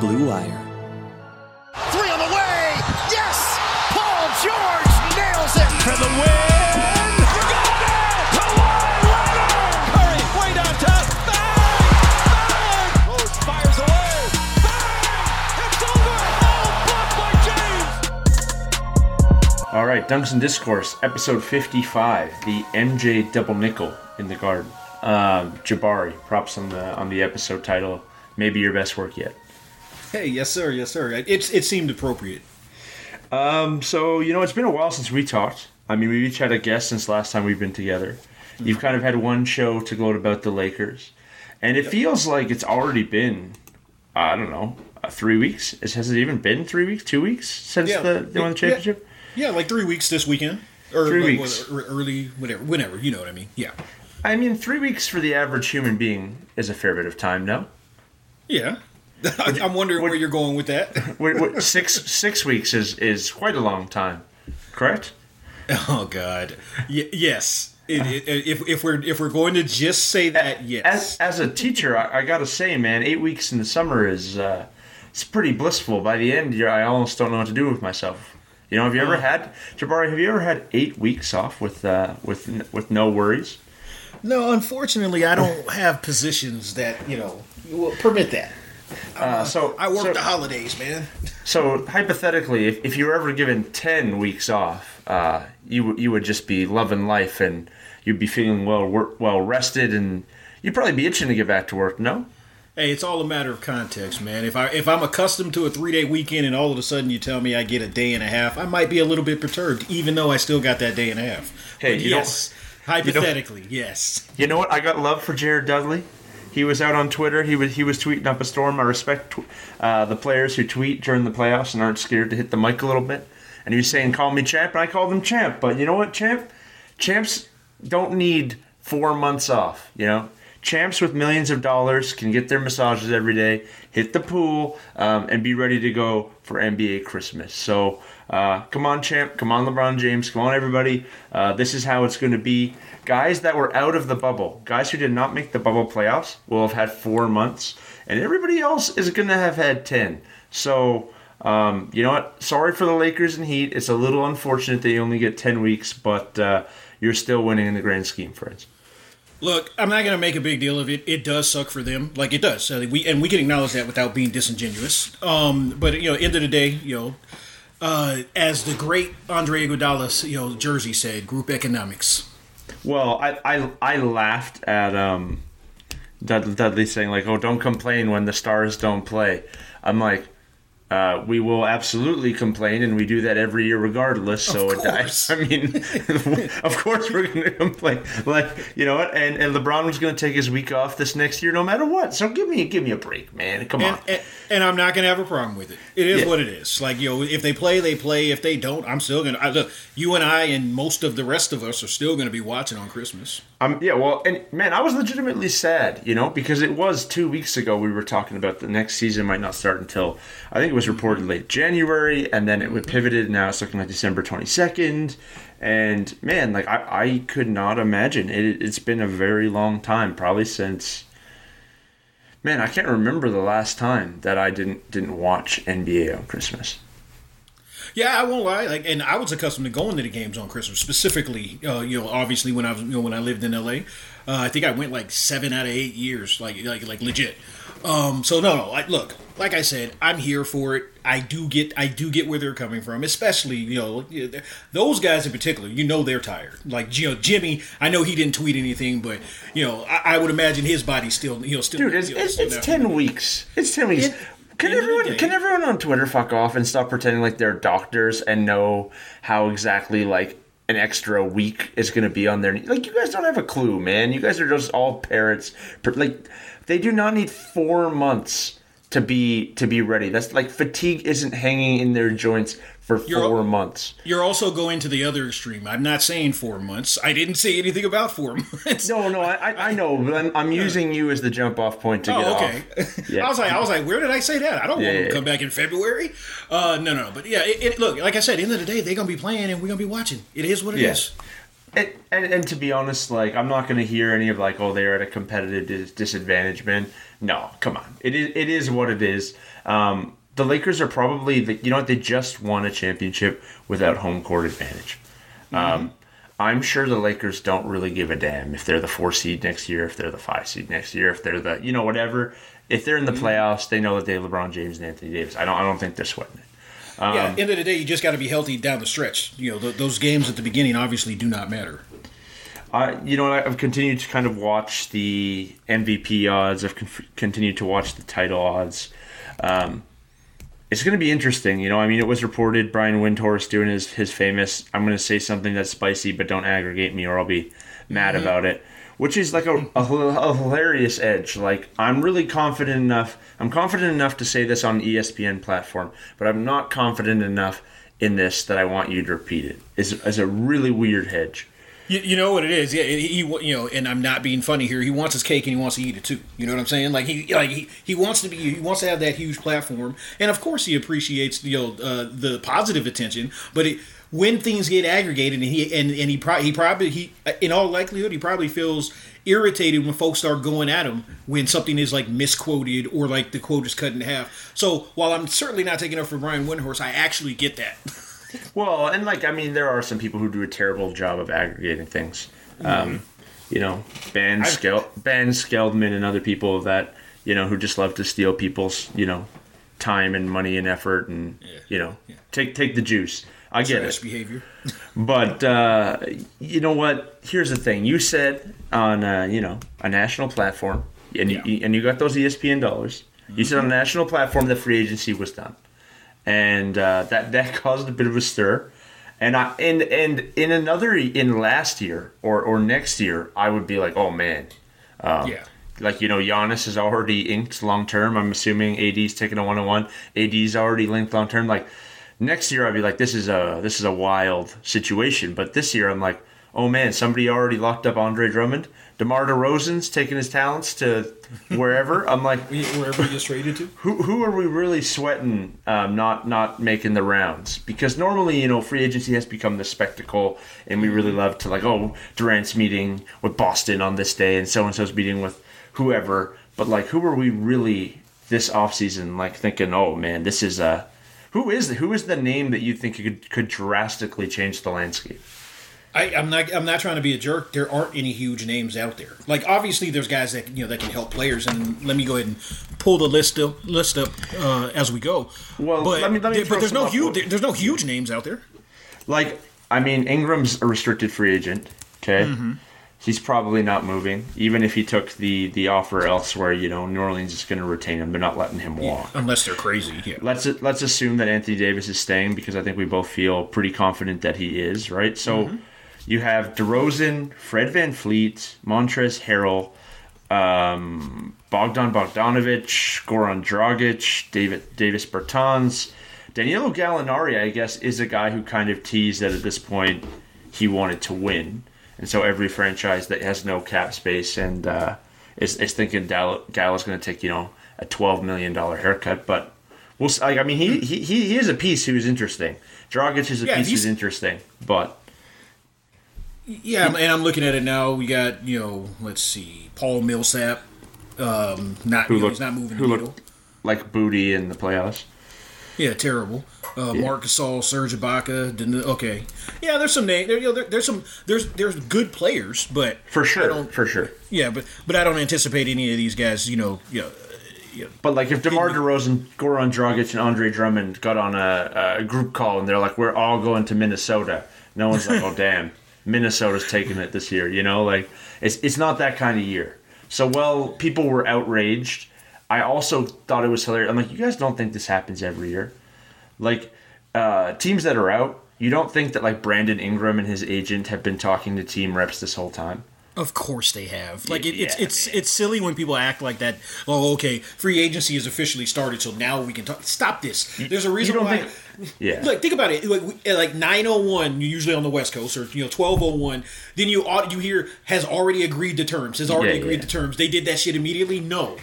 Blue Wire. Three on the way. Yes! Paul George nails it for the win. We're going. Kawhi Leonard. Curry way downtown. Bang! Bang! Rose fires away. Bang! It's over. Oh, blocked by James. All right, Dunks and Discourse, episode 55, the MJ double nickel in the garden. Um, Jabari, props on the on the episode title. Maybe your best work yet. Hey, yes, sir, yes, sir. It, it seemed appropriate. Um, so you know, it's been a while since we talked. I mean, we've each had a guest since last time we've been together. You've kind of had one show to gloat about the Lakers, and it feels like it's already been, I don't know, uh, three weeks. Has it even been three weeks? Two weeks since Yeah. the they won the championship? Yeah, like three weeks this weekend. Or Three like, weeks. early, whatever, whenever, you know what I mean. Yeah. I mean, three weeks for the average human being is a fair bit of time, no? Yeah. I'm wondering where you're going with that. Wait, wait, six six weeks is is quite a long time, correct? Oh, God. Y- yes. It, it, if, if we're if we're going to just say that, As yes. as a teacher, I, I gotta say, man, eight weeks in the summer is uh, it's pretty blissful. By the end, you're, I almost don't know what to do with myself. You know, have you ever had Jabari? Have you ever had eight weeks off with uh, with with no worries? No, unfortunately, I don't have positions that you know will permit that. Uh, so I work so, the holidays, man. so hypothetically, if, if you were ever given ten weeks off, uh, you you would just be loving life and you'd be feeling well well rested and you'd probably be itching to get back to work. No. Hey, it's all a matter of context, man. If I if I'm accustomed to a three day weekend and all of a sudden you tell me I get a day and a half, I might be a little bit perturbed, even though I still got that day and a half. Hey, But you don't- yes, hypothetically, yes. You know what? I got love for Jared Dudley. He was out on Twitter. He was he was tweeting up a storm. I respect uh, the players who tweet during the playoffs and aren't scared to hit the mic a little bit. And he was saying, "Call me champ," and I called him champ. But you know what, champ? Champs don't need four months off. You know, champs with millions of dollars can get their massages every day, hit the pool, um, and be ready to go for NBA Christmas. So. Uh, come on, champ. Come on, LeBron James. Come on, everybody. Uh, this is how it's going to be. Guys that were out of the bubble, guys who did not make the bubble playoffs, will have had four months, and everybody else is going to have had 10. So, um, you know what? Sorry for the Lakers and Heat. It's a little unfortunate that you only get 10 weeks, but uh, you're still winning in the grand scheme, friends. Look, I'm not going to make a big deal of it. It does suck for them, like it does. Uh, we and we can acknowledge that without being disingenuous. Um, but you know, end of the day, you know, uh, as the great Andre Iguodala, you know, Jersey said, group economics. Well, I I, I laughed at um, Dud- Dudley saying like, "Oh, don't complain when the stars don't play." I'm like, uh, we will absolutely complain, and we do that every year regardless. So Of it- I. I mean, of course we're going to complain. Like you know what? And and LeBron was going to take his week off this next year, no matter what. So give me give me a break, man. Come And, on. and, and I'm not going to have a problem with it. It is Yeah. what it is. Like you know, if they play, they play. If they don't, I'm still going to. Look, you and I and most of the rest of us are still going to be watching on Christmas. Yeah, well, and man, I was legitimately sad, you know, because it was two weeks ago we were talking about the next season might not start until I think it was reported late January, and then it pivoted. Now it's looking like December twenty second, and man, like I, I could not imagine it. It's been a very long time, probably since. Man, I can't remember the last time that I didn't didn't watch NBA on Christmas. Yeah, I won't lie. Like, and I was accustomed to going to the games on Christmas, specifically. Uh, you know, obviously when I was, you know, when I lived in LA, uh, I think I went like seven out of eight years, like, like, like legit. Um, so no, no. Like, look, like I said, I'm here for it. I do get, I do get where they're coming from, especially you know those guys in particular. You know they're tired. Like you know Jimmy, I know he didn't tweet anything, but you know I, I would imagine his body's still, you know, still. Dude, it's, you know, it's, it's ten weeks. It's ten weeks. It- can end of the everyone can everyone on Twitter fuck off and stop pretending like they're doctors and know how exactly like an extra week is going to be on their like you guys don't have a clue, man. You guys are just all parrots. Like they do not need four months to be to be ready. That's like fatigue isn't hanging in their joints for You're- 4 months. You're also going to the other extreme. I'm not saying four months. I didn't say anything about four months. No, no, I, I, I know, but I'm, I'm using you as the jump off point to get Oh, okay. off. Yeah. I was like, I was like, where did I say that? I don't Yeah, want them to come back in February. Uh, no, no, but yeah, it, it, look, like I said, end of the day, they're gonna be playing and we're gonna be watching. It is what it is. Yeah. And, and, and to be honest, like I'm not going to hear any of like, oh, they're at a competitive dis- disadvantage, man. No, come on, it is it is what it is. Um, the Lakers are probably the, you know what they just won a championship without home court advantage. Um, I'm sure the Lakers don't really give a damn if they're the four seed next year, if they're the five seed next year, if they're the you know whatever. If they're in the playoffs, they know that they have LeBron James and Anthony Davis. I don't I don't think they're sweating it. yeah. At the end of the day, you just got to be healthy down the stretch. You know, th- those games at the beginning obviously do not matter. I, you know, I've continued to kind of watch the MVP odds. I've con- continued to watch the title odds. Um, it's going to be interesting. You know, I mean, it was reported Brian Windhorst doing his his famous. I'm going to say something that's spicy, but don't aggregate me, or I'll be mad about it. Which is like a, a, a hilarious edge. Like I'm really confident enough. I'm confident enough to say this on the ESPN platform, but I'm not confident enough in this that I want you to repeat it. Is is a really weird hedge. You, you know what it is, yeah. He, you know, and I'm not being funny here. He wants his cake and he wants to eat it too. You know what I'm saying? Like he, like he, he wants to be, he wants to have that huge platform, and of course he appreciates you know uh, the positive attention. But it, when things get aggregated, and he and, and he, pro- he probably he, in all likelihood, he probably feels irritated when folks start going at him when something is like misquoted or like the quote is cut in half. So while I'm certainly not taking up for Brian Windhorst, I actually get that. Well, and like I mean, there are some people who do a terrible job of aggregating things. Um, you know, Ben Skel- Ben Skeldman and other people that you know who just love to steal people's you know time and money and effort and you know take take the juice. I get Trash it, behavior. but uh, you know what? Here's the thing: you said on uh, you know a national platform, and you, and you got those ESPN dollars. You said on a national platform that free agency was done and uh, that that caused a bit of a stir. And I and and in another in last year or or next year, I would be like, oh man, yeah. like you know, Giannis is already inked long term. I'm assuming AD's taking a one on one. AD's already linked long term. Like next year, I'd be like, this is a this is a wild situation. But this year, I'm like, oh man, somebody already locked up Andre Drummond. DeMar DeRozan's taking his talents to wherever. I'm like, Wherever he gets traded to. who who are we really sweating um, not not making the rounds? Because normally, you know, free agency has become the spectacle, and we really love to like, oh, Durant's meeting with Boston on this day, and so and so's meeting with whoever. But like, who are we really this offseason like thinking? Oh man, this is a who is who is the name that you think could could drastically change the landscape? I, I'm not. I'm not trying to be a jerk. There aren't any huge names out there. Like obviously, there's guys that you know that can help players. And let me go ahead and pull the list up, list up uh, as we go. Well, but, let me- let me there- but there's no huge. there- there's no huge names out there. Like, I mean, Ingram's a restricted free agent. Okay, Mm-hmm. he's probably not moving. Even if he took the the offer elsewhere, you know, New Orleans is going to retain him. They're not letting him walk. Unless they're crazy. Yeah. Let's let's assume that Anthony Davis is staying because I think we both feel pretty confident that he is. Right. So Mm-hmm. You have DeRozan, Fred Van Fleet, Montrezl Harrell. Um, Bogdan Bogdanovic, Goran Dragic, David Davis Bertans, Danilo Gallinari. I guess is a guy who kind of teased that at this point he wanted to win, and so every franchise that has no cap space and uh, is, is thinking Gal- Gallo's going to take you know a twelve million dollar haircut, but we'll. I mean, he, he he he is a piece who's interesting. Dragic is a Yeah, piece who's interesting, but Yeah, and I'm looking at it now. We got you know, let's see, Paul Millsap. Um, not who you know, looked he's not moving the needle. like booty in the playoffs. Yeah, terrible. Uh, Marc Gasol, Serge Ibaka. didn't- Okay, yeah, there's some name. There, you know, there, there's some. There's there's good players, but For sure, for sure. Yeah, but but I don't anticipate any of these guys. You know, you know, But like if DeMar DeRozan, Goran Dragic, and Andre Drummond got on a, a group call and they're like, "We're all going to Minnesota," no one's like, "Oh damn, Minnesota's taking it this year." You know, like it's it's not that kind of year. So while people were outraged, I also thought it was hilarious. I'm like, you guys don't think this happens every year? Like uh, teams that are out, you don't think that like Brandon Ingram and his agent have been talking to team reps this whole time? Of course they have. Like it, it's Yeah, it's man. it's silly when people act like that. Oh, okay, free agency is officially started, so now we can talk. Stop this. There's a reason why. think- Yeah. Look, think about it. Like like 901, you're usually on the West Coast, or you know 1201. Then you you hear has already agreed to terms. Has already Yeah, agreed yeah. to terms. They did that shit immediately. No.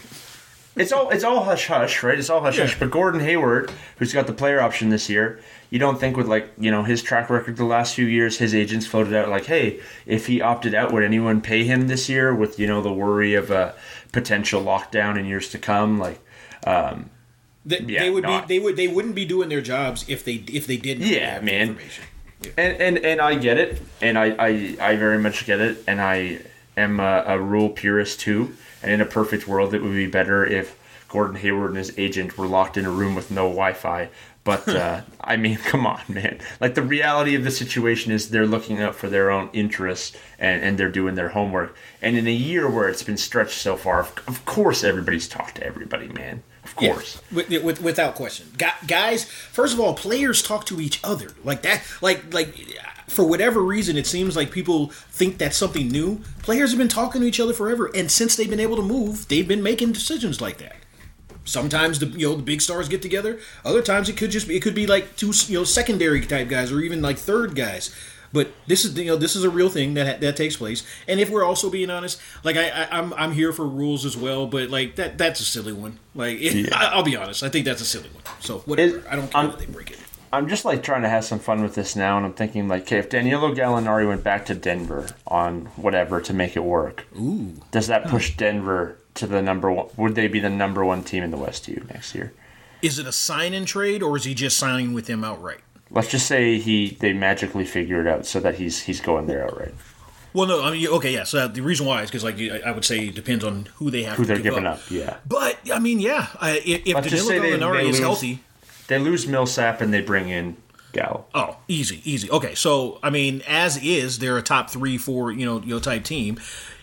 It's all it's all hush hush, right? It's all hush hush. But Gordon Hayward, who's got the player option this year, you don't think with like you know his track record the last few years, his agents floated out like, hey, if he opted out, would anyone pay him this year? With you know the worry of a potential lockdown in years to come, like. Um, They, Yeah, they would no, I- be. They would. They wouldn't be doing their jobs if they if they didn't. Yeah, have man. information. and, and and I get it, and I, I, I very much get it, and I am a, a rule purist too. And in a perfect world, it would be better if Gordon Hayward and his agent were locked in a room with no Wi-Fi. But uh, I mean, come on, man! Like the reality of the situation is they're looking out for their own interests and, and they're doing their homework. And in a year where it's been stretched so far, of, course, everybody's talked to everybody, man. Of Yeah, course. with, with, without question. Guys, first of all, players talk to each other like that. Like like for whatever reason, it seems like people think that's something new. Players have been talking to each other forever, and since they've been able to move, they've been making decisions like that. Sometimes the you know the big stars get together. Other times it could just be it could be like two you know secondary type guys or even like third guys. But this is you know this is a real thing that that takes place. And if we're also being honest, like I, I I'm I'm here for rules as well. But like that that's a silly one. Like it, I, I'll be honest, I think that's a silly one. So whatever. It- I don't care I'm- that they break it. I'm just like trying to have some fun with this now, and I'm thinking like, okay, if Danilo Gallinari went back to Denver on whatever to make it work, Ooh. does that push Denver to the number one? Would they be the number one team in the West to you next year? Is it a sign and trade or is he just signing with them outright? Let's just say he they magically figure it out so that he's he's going there outright. Well, no, I mean, okay, yeah. So the reason why is because, like, I would say it depends on who they have Who they're giving up, yeah. But I mean, yeah, I, if, if Danilo Gallinari is healthy, They lose Millsap and they bring in Gallo. oh, easy, easy. Okay, so I mean, as is, they're a top three, four, you know, you know, type team.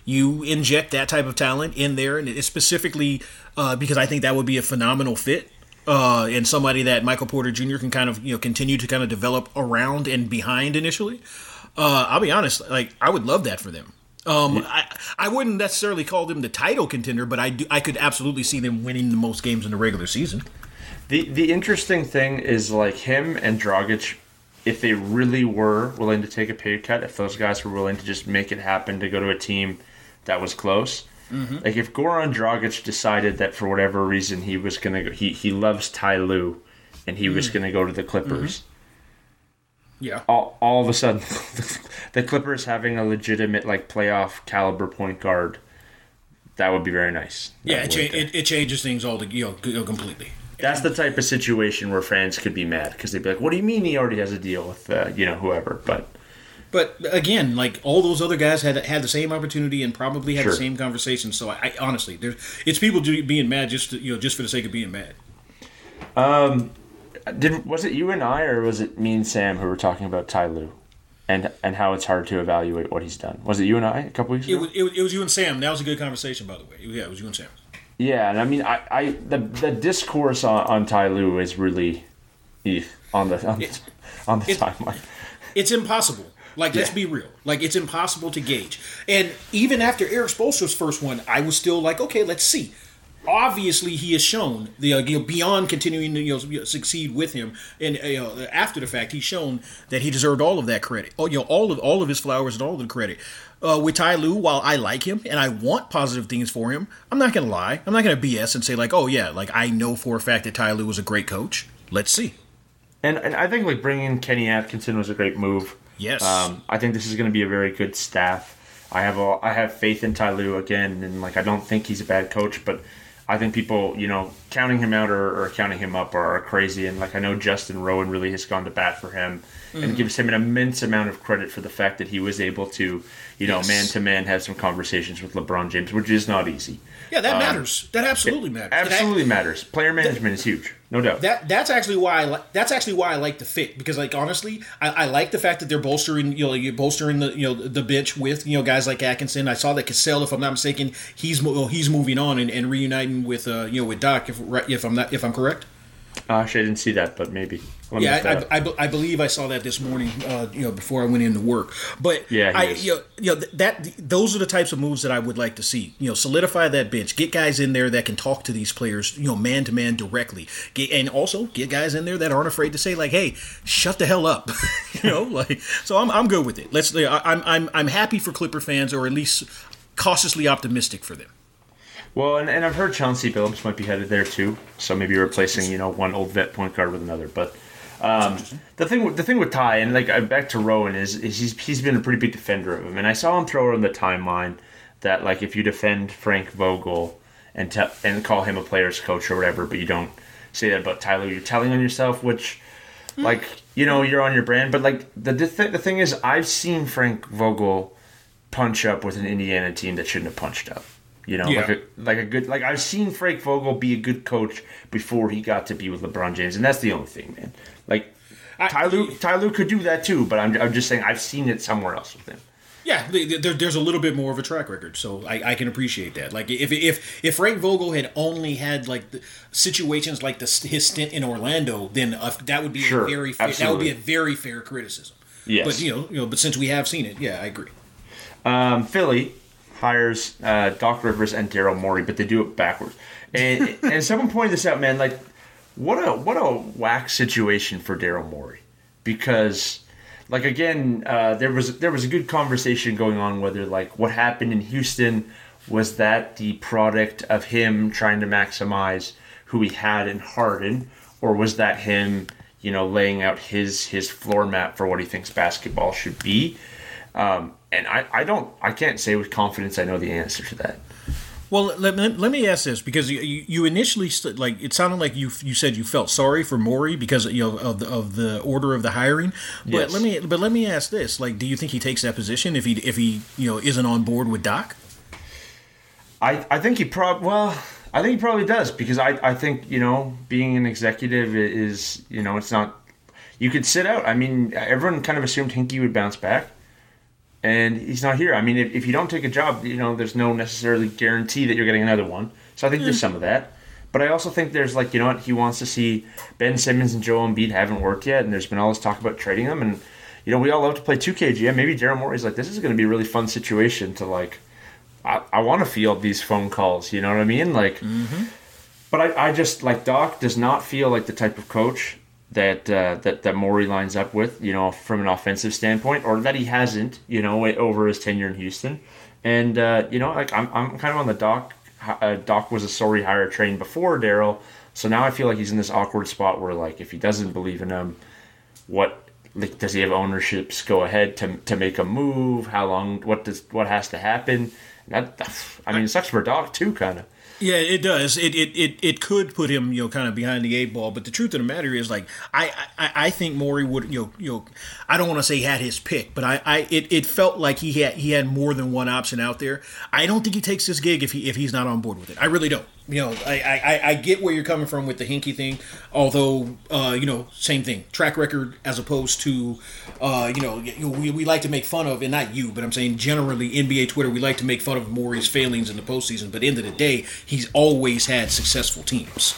You inject that type of talent in there, and it's specifically uh, because I think that would be a phenomenal fit. Uh, and somebody that Michael Porter Jr. can kind of you know continue to kind of develop around and behind initially. Uh, I'll be honest, like I would love that for them. Um, I, I wouldn't necessarily call them the title contender, but I do I could absolutely see them winning the most games in the regular season. The the interesting thing is like him and Dragic, if they really were willing to take a pay cut, if those guys were willing to just make it happen to go to a team that was close. Mm-hmm. Like if Goran Dragic decided that for whatever reason he was gonna go, he he loves Ty Lue, and he was mm. gonna go to the Clippers. Mm-hmm. Yeah. All, all of a sudden, the Clippers having a legitimate like playoff caliber point guard, that would be very nice. That Yeah, it, cha- it, it changes things all to, you you know, completely. That's the type of situation where fans could be mad because they'd be like, "What do you mean he already has a deal with uh, you know whoever?" But But again, like all those other guys had had the same opportunity and probably had Sure. the same conversation. So I, I honestly, there's it's people do, being mad just to, you know just for the sake of being mad. Um, did was it you and I or was it me and Sam who were talking about Ty Lue and and how it's hard to evaluate what he's done? Was it you and I a couple weeks ago? it, was, it was you and Sam. That was a good conversation, by the way. Yeah, it was you and Sam. Yeah, and I mean, I, I the the discourse on, on Ty Lue is really eh, on the on the, on the it- timeline. It's impossible. Like, let's be real. Like, it's impossible to gauge. And even after Erik Spoelstra's first one, I was still like, okay, let's see. Obviously, he has shown the uh, you know, beyond continuing to you know, succeed with him, and uh, you know, after the fact, he's shown that he deserved all of that credit. Oh, you know, all of all of his flowers and all of the credit. Uh, with Ty Lue, while I like him and I want positive things for him, I'm not gonna lie. I'm not gonna BS and say like, oh yeah, like I know for a fact that Ty Lue was a great coach. Let's see. And and I think like bringing Kenny Atkinson was a great move. Yes. Um, I think this is going to be a very good staff. I have a I have faith in Ty Lue again, and like I don't think he's a bad coach, but I think people you know counting him out or, or counting him up are, crazy. And like I know Justin Rowan really has gone to bat for him Mm-hmm. and gives him an immense amount of credit for the fact that he was able to you know man to man have some conversations with LeBron James, which is not easy. Yeah, that matters. That absolutely matters. Absolutely matters. Player management is huge, no doubt. That that's actually why I li- that's actually why I like the fit because like honestly I, I like the fact that they're bolstering you know you're bolstering the you know the bench with you know guys like Atkinson. I saw that Cassell, if I'm not mistaken, he's well, he's moving on and, and reuniting with uh you know with Doc if right- if I'm not if I'm correct. Uh, actually, I didn't see that, but maybe. I'll look that Yeah. I, I, I believe I saw that this morning. Uh, you know, before I went into work. But Yeah, I, you know, you know th- that those are the types of moves that I would like to see. You know, solidify that bench, get guys in there that can talk to these players, you know, man to man directly, get, and also get guys in there that aren't afraid to say like, "Hey, shut the hell up," you know. Like, so I'm, I'm good with it. Let's. I, I'm I'm I'm happy for Clipper fans, or at least cautiously optimistic for them. Well, and, and I've heard Chauncey Billups might be headed there too. So maybe replacing you know one old vet point guard with another. But um, the thing with- the thing with Ty and like back to Rowan is, is he's he's been a pretty big defender of him, and I saw him throw it on the timeline that like if you defend Frank Vogel and te- and call him a player's coach or whatever, but you don't say that about Tyler, you're telling on yourself, which like you know you're on your brand. But like the the, th- the thing is, I've seen Frank Vogel punch up with an Indiana team that shouldn't have punched up. You know, Yeah. like a like a good like I've seen Frank Vogel be a good coach before he got to be with LeBron James, and that's the only thing, man. Like I- Ty Lue Tyloo could do that too, but I'm I'm just saying I've seen it somewhere else with him. Yeah, th- th- there, there's a little bit more of a track record, so I, I can appreciate that. Like if if if Frank Vogel had only had like the situations like the, his stint in Orlando, then uh, that would be Sure, a very fair, that would be a very fair criticism. Yes. but you know, you know, but since we have seen it, yeah, I agree. Um, Philly hires uh, Doc Rivers and Daryl Morey, but they do it backwards. And and someone pointed this out, man. Like, what a what a whack situation for Daryl Morey, because like again, uh, there was there was a good conversation going on whether like what happened in Houston was that the product of him trying to maximize who he had in Harden, or was that him, you know, laying out his his floor map for what he thinks basketball should be. Um, and I, I don't I can't say with confidence I know the answer to that. Well, let, let, let me ask this because you, you initially st- like it sounded like you you said you felt sorry for Morey because you know of the, of the order of the hiring. But Yes. let me but let me ask this: like, do you think he takes that position if he if he you know isn't on board with Doc? I, I think he prob well I think he probably does because I, I think you know being an executive is you know it's not you could sit out I mean everyone kind of assumed Hinkie would bounce back and he's not here I mean if, if you don't take a job you know there's no necessarily guarantee that you're getting another one so I think there's hmm. some of that but I also think there's like you know what he wants to see Ben Simmons and Joel Embiid haven't worked yet and there's been all this talk about trading them and you know we all love to play 2KGM. Maybe Daryl Morey's like this is going to be a really fun situation to like I, I want to field these phone calls. You know what I mean? Like, mm-hmm. but I, I just like Doc does not feel like the type of coach that uh, that that Morey lines up with. You know, from an offensive standpoint, or that he hasn't. You know, over his tenure in Houston, and uh, you know, like I'm I'm kind of on the Doc. Uh, Doc was a sorry hire train before Daryl, so now I feel like he's in this awkward spot where like if he doesn't believe in him, what like does he have ownerships go ahead to to make a move? How long? What does what has to happen? That I mean, it sucks for Doc too, kind of. Yeah, it does. It, it it it could put him, you know, kind of behind the eight ball. But the truth of the matter is, like, I I, I think Morey would, you know, you know, I don't want to say had his pick, but I, I it, it felt like he had he had more than one option out there. I don't think he takes this gig if he if he's not on board with it. I really don't. You know, I I, I get where you're coming from with the Hinkie thing. Although, uh, you know, same thing, track record as opposed to, uh, you know, we, we like to make fun of, and not you, but I'm saying generally NBA Twitter, we like to make fun of Morey's failings in the postseason. But end of the day, he's always had successful teams.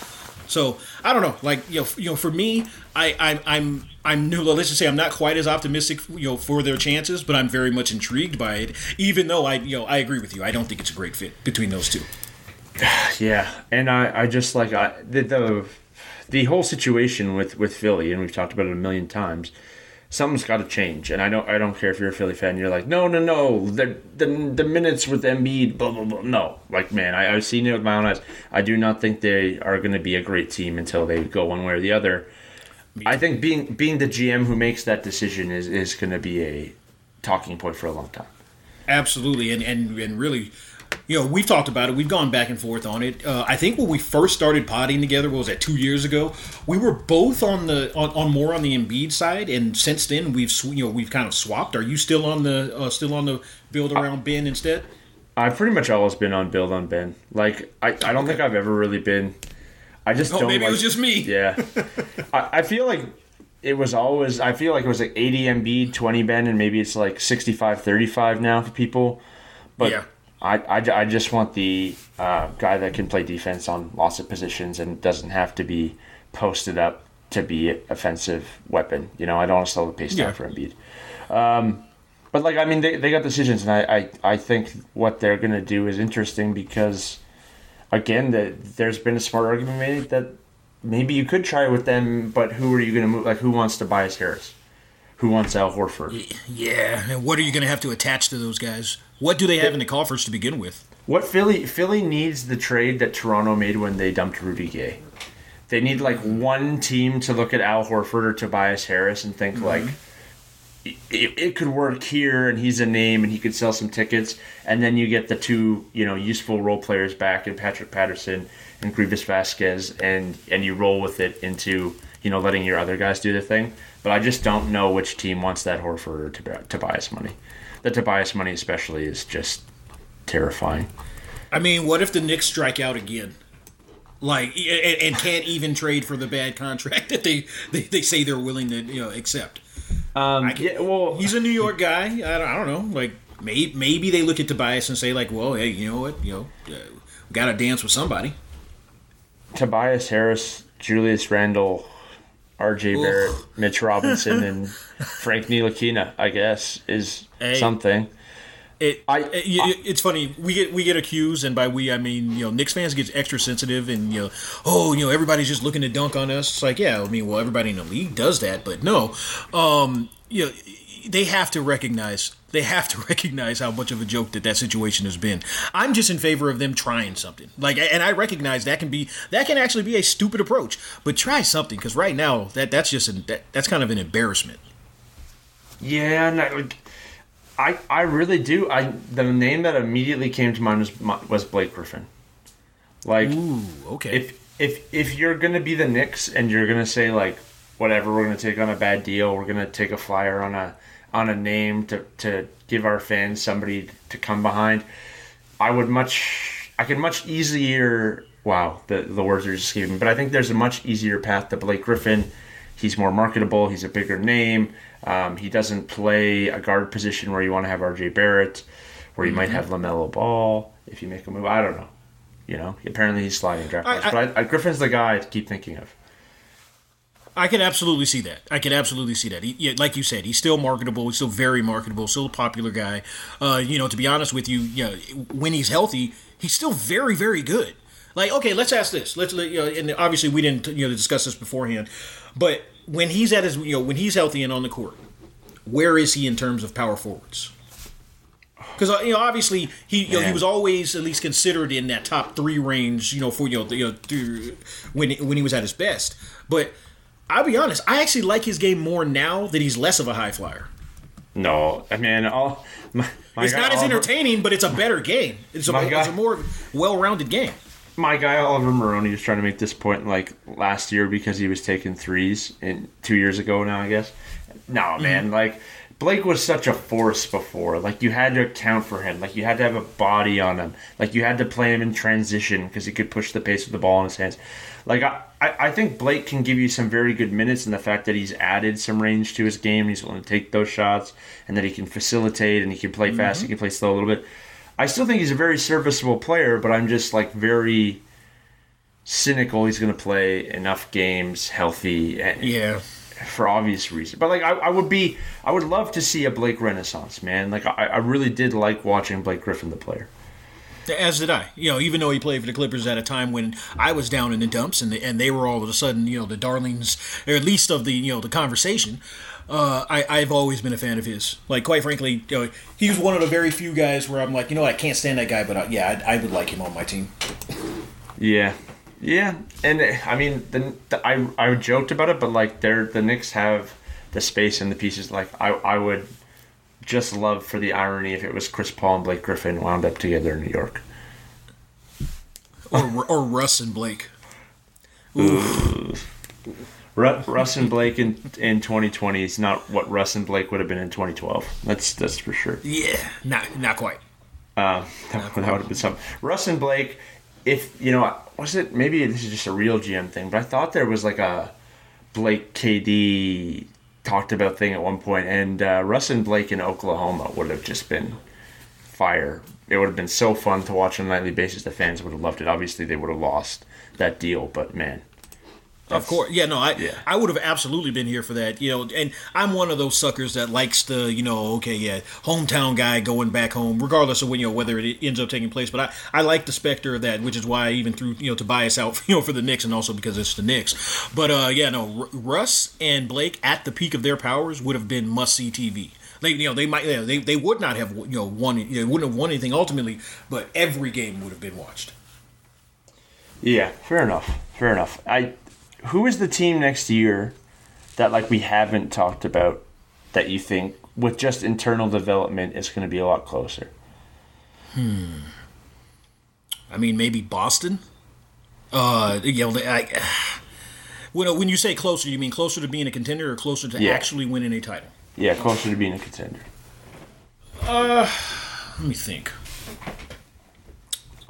So I don't know, like you know, you know, for me, I, I I'm I'm new. Let's just say I'm not quite as optimistic, you know, for their chances, but I'm very much intrigued by it. Even though I, you know, I agree with you. I don't think it's a great fit between those two. Yeah, and I, I just like I the, the the whole situation with with Philly, and we've talked about it a million times. Something's got to change, and I don't I don't care if you're a Philly fan. You're like, no, no, no, the the, the minutes with Embiid, blah blah blah. No, like man, I, I've seen it with my own eyes. I do not think they are going to be a great team until they go one way or the other. I think being being the GM who makes that decision is is going to be a talking point for a long time. Absolutely, and and and really, you know, we've talked about it. We've gone back and forth on it. Uh, I think when we first started potting together, what was that two years ago? We were both on the on, on more on the Embiid side, and since then we've you know we've kind of swapped. Are you still on the uh, still on the build around Ben instead? I've pretty much always been on build on Ben. Like I, I don't think I've ever really been. I just Oh, don't. maybe it was just me. Yeah, I, I feel like it was always. I feel like it was like 80 Embiid, 20 Ben, and maybe it's like 65, 35 now for people. But Yeah. I, I, I just want the uh, guy that can play defense on lots of positions and doesn't have to be posted up to be an offensive weapon. You know, I don't want to slow the pace down Yeah. for Embiid. Um, but like, I mean, they, they got decisions, and I, I, I think what they're gonna do is interesting because, again, that there's been a smart argument made that maybe you could try with them, but who are you gonna move? Like, who wants Tobias Harris? Who wants Al Horford? Yeah, and what are you going to have to attach to those guys? What do they have in the coffers to begin with? What Philly Philly needs the trade that Toronto made when they dumped Rudy Gay. They need like one team to look at Al Horford or Tobias Harris and think mm-hmm. like it, it could work here and he's a name and he could sell some tickets and then you get the two you know useful role players back in Patrick Patterson and Greivis Vasquez and and you roll with it into you know letting your other guys do the thing. But I just don't know which team wants that Horford or Tob- Tobias money. The Tobias money especially is just terrifying. I mean, what if the Knicks strike out again? Like, and, and can't even trade for the bad contract that they, they, they say they're willing to you know accept. Um, can- yeah, well, He's a New York guy. I don't, I don't know. Like, maybe, maybe they look at Tobias and say, like, well, hey, you know what? You know, uh, we got to dance with somebody. Tobias Harris, Julius Randle, R.J. Barrett, Mitch Robinson, and Frank Ntilikina, I guess, is Hey. something. It, I- it- it- it's funny. We get we get accused, and by we I mean you know Knicks fans get extra sensitive, and you know oh you know everybody's just looking to dunk on us. It's like yeah, I mean well everybody in the league does that, but no, um, you know they have to recognize they have to recognize how much of a joke that that situation has been. I'm just in favor of them trying something. Like and I recognize that can be that can actually be a stupid approach, but try something because right now that that's just an, that, that's kind of an embarrassment. Yeah, and I, like, I, I really do. I the name that immediately came to mind was was Blake Griffin. Like, Ooh, okay. if if if you're gonna be the Knicks and you're gonna say like, whatever, we're gonna take on a bad deal, we're gonna take a flyer on a on a name to to give our fans somebody to come behind. I would much, I could much easier. Wow, the the words are just escaping. me, But I think there's a much easier path to Blake Griffin. He's more marketable. He's a bigger name. Um, he doesn't play a guard position where you want to have R.J. Barrett, where you might have LaMelo Ball if you make a move. I don't know. You know, apparently he's sliding draft I- I- but I, I, Griffin's the guy to keep thinking of. I can absolutely see that. I can absolutely see that. He, like you said, he's still marketable. He's still very marketable. Still a popular guy. Uh, you know, to be honest with you, you know, when he's healthy, he's still very, very good. Like, okay, let's ask this. Let's, let- you know, and obviously we didn't, you know, discuss this beforehand, but when he's at his, you know, when he's healthy and on the court, where is he in terms of power forwards? Because you know, obviously, he you know, he was always at least considered in that top three range. You know, for you know, the- you know through, when when he was at his best. But I'll be honest, I actually like his game more now that he's less of a high flyer. No, I mean, all my, my It's guy not as Oliver- entertaining, but it's a better game. It's a, My it's a more well-rounded game. my guy Oliver Maroney was trying to make this point like last year because he was taking threes in two years ago now, I guess. No, Mm-hmm. man, like Blake was such a force before. Like you had to account for him. Like you had to have a body on him. Like you had to play him in transition because he could push the pace with the ball in his hands. Like I, I, think Blake can give you some very good minutes in the fact that he's added some range to his game. He's willing to take those shots and that he can facilitate and he can play fast. He mm-hmm. can play slow a little bit. I still think he's a very serviceable player, but I'm just like very cynical. He's going to play enough games healthy and Yeah. For obvious reasons. But like, I, I would be, I would love to see a Blake Renaissance, man. Like, I, I really did like watching Blake Griffin, the player. As did I. You know, even though he played for the Clippers at a time when I was down in the dumps and the, and they were all of a sudden, you know, the darlings, or at least of the you know the conversation. Uh, I I've always been a fan of his. Like, quite frankly, you know, he was one of the very few guys where I'm like, you know, what, I can't stand that guy, but I, yeah, I, I would like him on my team. Yeah, yeah, and uh, I mean, the, the I I joked about it, but like, they're the Knicks have the space and the pieces. Like, I I would just love for the irony if it was Chris Paul and Blake Griffin wound up together in New York. Or or Russ and Blake. Ru- Russ and Blake in in 2020 is not what Russ and Blake would have been in 2012. That's that's for sure. Yeah, not not quite. Uh, that, that would have been something. Russ and Blake, if you know, was it maybe this is just a real GM thing, but I thought there was like a Blake KD talked about thing at one point, and uh, Russ and Blake in Oklahoma would have just been fire. it would have been so fun to watch on a nightly basis. The fans would have loved it. Obviously, they would have lost that deal, but man, Of course, yeah, no, I Yeah. I would have absolutely been here for that, you know. And I'm one of those suckers that likes the, you know, okay, yeah, hometown guy going back home, regardless of when you know whether it ends up taking place. But I, I like the specter of that, which is why I even threw you know Tobias out, you know, for the Knicks, and also because it's the Knicks. But uh, yeah, no, R- Russ and Blake at the peak of their powers would have been must see TV. They, you know, they might, yeah, they, they would not have, you know, won, they wouldn't have won anything ultimately, but every game would have been watched. yeah, fair enough, fair enough. I, who is the team next year that like we haven't talked about that you think with just internal development is going to be a lot closer? Hmm. I mean, maybe Boston. Uh, you know, I, when when you say closer, you mean closer to being a contender or closer to Yeah. actually winning a title? Yeah, closer to being a contender. Uh, Let me think.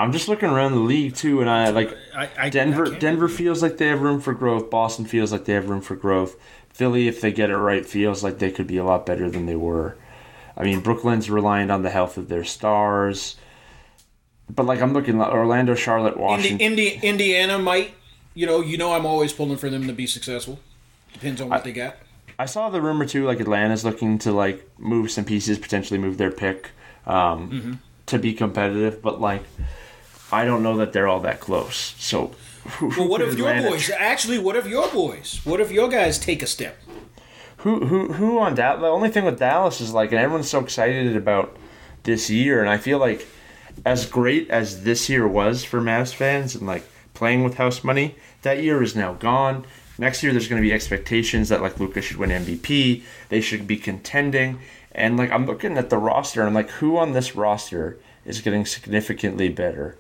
I'm just looking around the league too, and I like I, I Denver. I Denver feels like they have room for growth. Boston feels like they have room for growth. Philly, if they get it right, feels like they could be a lot better than they were. I mean, Brooklyn's reliant on the health of their stars, but like I'm looking, Orlando, Charlotte, Indi- Washington. Indi- Indiana might. You know, you know, I'm always pulling for them to be successful. Depends on what they got. I saw the rumor too, like Atlanta's looking to like move some pieces, potentially move their pick um, Mm-hmm. to be competitive, but like I don't know that they're all that close. So, Well, what if your boys? Actually, what if your boys? What if your guys take a step? Who who who on Dallas? The only thing with Dallas is like, and everyone's so excited about this year, and I feel like as great as this year was for Mavs fans and like playing with house money, that year is now gone. Next year, there's going to be expectations that like Luka should win MVP. They should be contending, and like I'm looking at the roster, and I'm like, who on this roster is getting significantly better?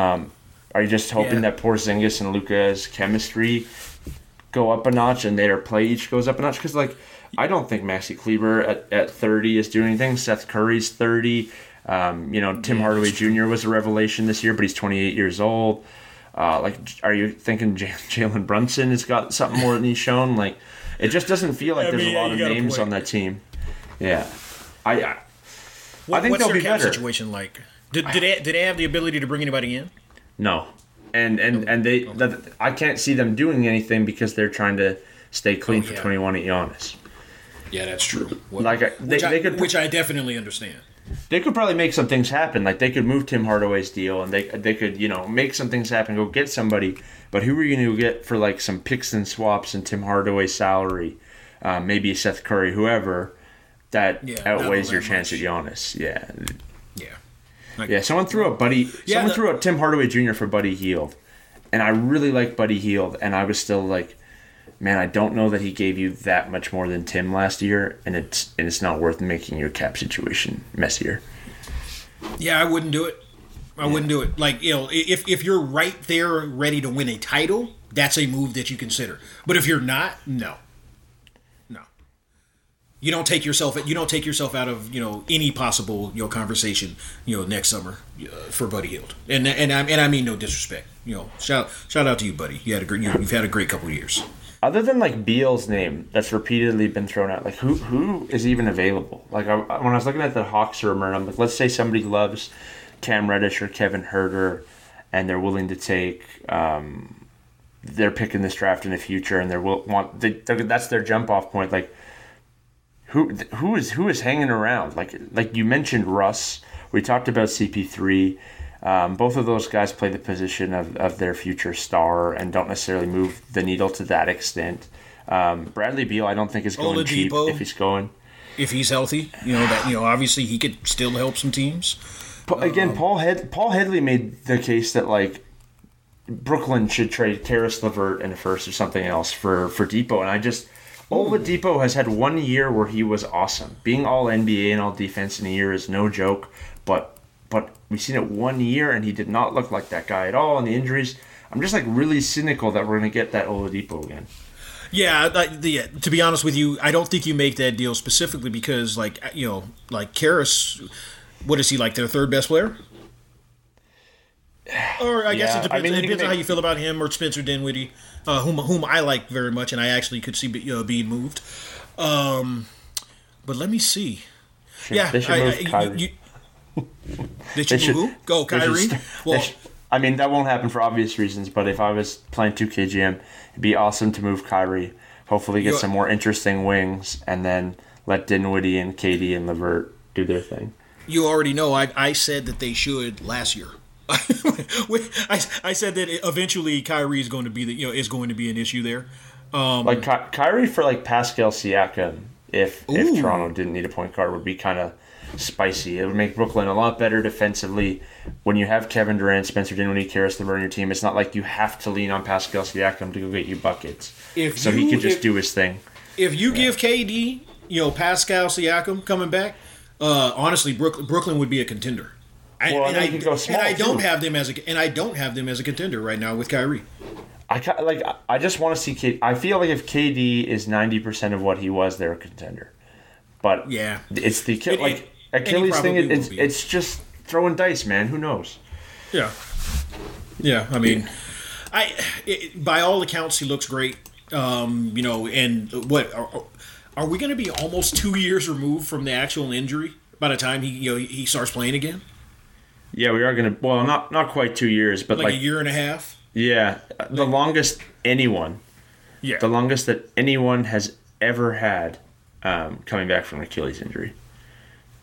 Um, are you just hoping Yeah. that Porzingis and Luka's chemistry go up a notch and their play each goes up a notch because like I don't think Maxi Kleber at, at 30 is doing anything. Seth Curry's 30. Um, you know, Tim Hardaway Jr. was a revelation this year, but he's 28 years old. Uh, like, are you thinking J- Jalen Brunson has got something more than he's shown? Like, it just doesn't feel like I there's mean, a lot yeah, of got a names on that team. Yeah, I, I What, think what's they'll their be cap better. situation like? Did, did they did they have the ability to bring anybody in? no, and and and they that, I can't see them doing anything because they're trying to stay clean Oh, for yeah. 21 at Giannis. Yeah, that's true. Well, Like, I- they- which, I, they could- which I definitely understand. they could probably make some things happen. Like they could move Tim Hardaway's deal, and they they could you know make some things happen. Go get somebody, but who are you going to get for like some picks and swaps and Tim Hardaway's salary, uh, maybe Seth Curry, whoever, that Yeah, outweighs all your chance much. at Giannis. Yeah, Yeah. yeah. Someone threw a Buddy. Yeah, someone the- threw a Tim Hardaway Jr. for Buddy Hield, and I really like Buddy Hield, and I was still like. Man, I don't know that he gave you that much more than Tim last year, and it's and it's not worth making your cap situation messier. Yeah, I wouldn't do it. I wouldn't do it. Like you know, if if you're right there ready to win a title, that's a move that you consider. But if you're not, no, no. You don't take yourself. You don't take yourself out of you know any possible you know conversation you know next summer uh, for Buddy Hield. And and I and I mean no disrespect. You know, shout shout out to you, buddy. You had a great. You, you've had a great couple of years. Other than like Beal's name that's repeatedly been thrown out, like who who is even available? Like I, when I was looking at the Hawks rumor, I'm like, let's say somebody loves Cam Reddish or Kevin Huerter and they're willing to take, um, they're picking this draft in the future, and they're will want they, that's their jump off point. Like who who is who is hanging around? Like like you mentioned Russ, we talked about CP3. Um, both of those guys play the position of, of their future star and don't necessarily move the needle to that extent. Um, Bradley Beal, I don't think is going cheap if he's going. If he's healthy, you know that you know obviously he could still help some teams. But again, Paul Head Paul Headley made the case that like Brooklyn should trade Caris LeVert and a first or something else for for Dipo, and I just Oladipo has had one year where he was awesome. Being all NBA and all defense in a year is no joke, but but we've seen it one year and he did not look like that guy at all. And the injuries, I'm just like really cynical that we're gonna get that Oladipo again. Yeah, the, to be honest with you, I don't think you make that deal specifically because, like, you know, like Caris, what is he like? Their third best player? Or I guess it depends, I mean, it depends on how you feel about him or Spencer Dinwiddie, uh, whom whom I like very much, and I actually could see you know, being moved. Um, but let me see. Yeah, they should I- move I- Kyrie. you- Did They you should- who? Go they should Kyrie. Well, should- I mean, that won't happen for obvious reasons, but if I was playing 2KGM, it'd be awesome to move Kyrie, hopefully get some more interesting wings, and then let Dinwiddie and KD and LeVert do their thing. you already know I, I said that they should last year. I, I said that eventually Kyrie is going to be the you know is going to be an issue there. Um, Like Ky- Kyrie for like Pascal Siakam, if Ooh. if Toronto didn't need a point guard, would be kind of spicy. It would make Brooklyn a lot better defensively. When you have Kevin Durant, Spencer Dinwiddie, Caris LeVert on your team, it's not like you have to lean on Pascal Siakam to go get you buckets. If so he you- could just if- do his thing. if you give KD you know Pascal Siakam coming back, uh, honestly Brooklyn, Brooklyn would be a contender. I, Well, and, and I, and I don't have them as a and I don't have them as a contender right now with Kyrie. I like. I just want to see. I feel like if KD is ninety percent of what he was, they're a contender. But Yeah. it's the And- like he Achilles thing. probably It's be. it's just throwing dice, man. Who knows? Yeah, yeah. I mean, I it, by all accounts he looks great. Um, you know, and what are, are we going to be almost two years removed from the actual injury by the time he you know he starts playing again? Yeah, we are gonna. Well, not not quite two years, but Like, like, a year and a half. yeah, the longest anyone, Yeah, the longest that anyone has ever had um, coming back from an Achilles injury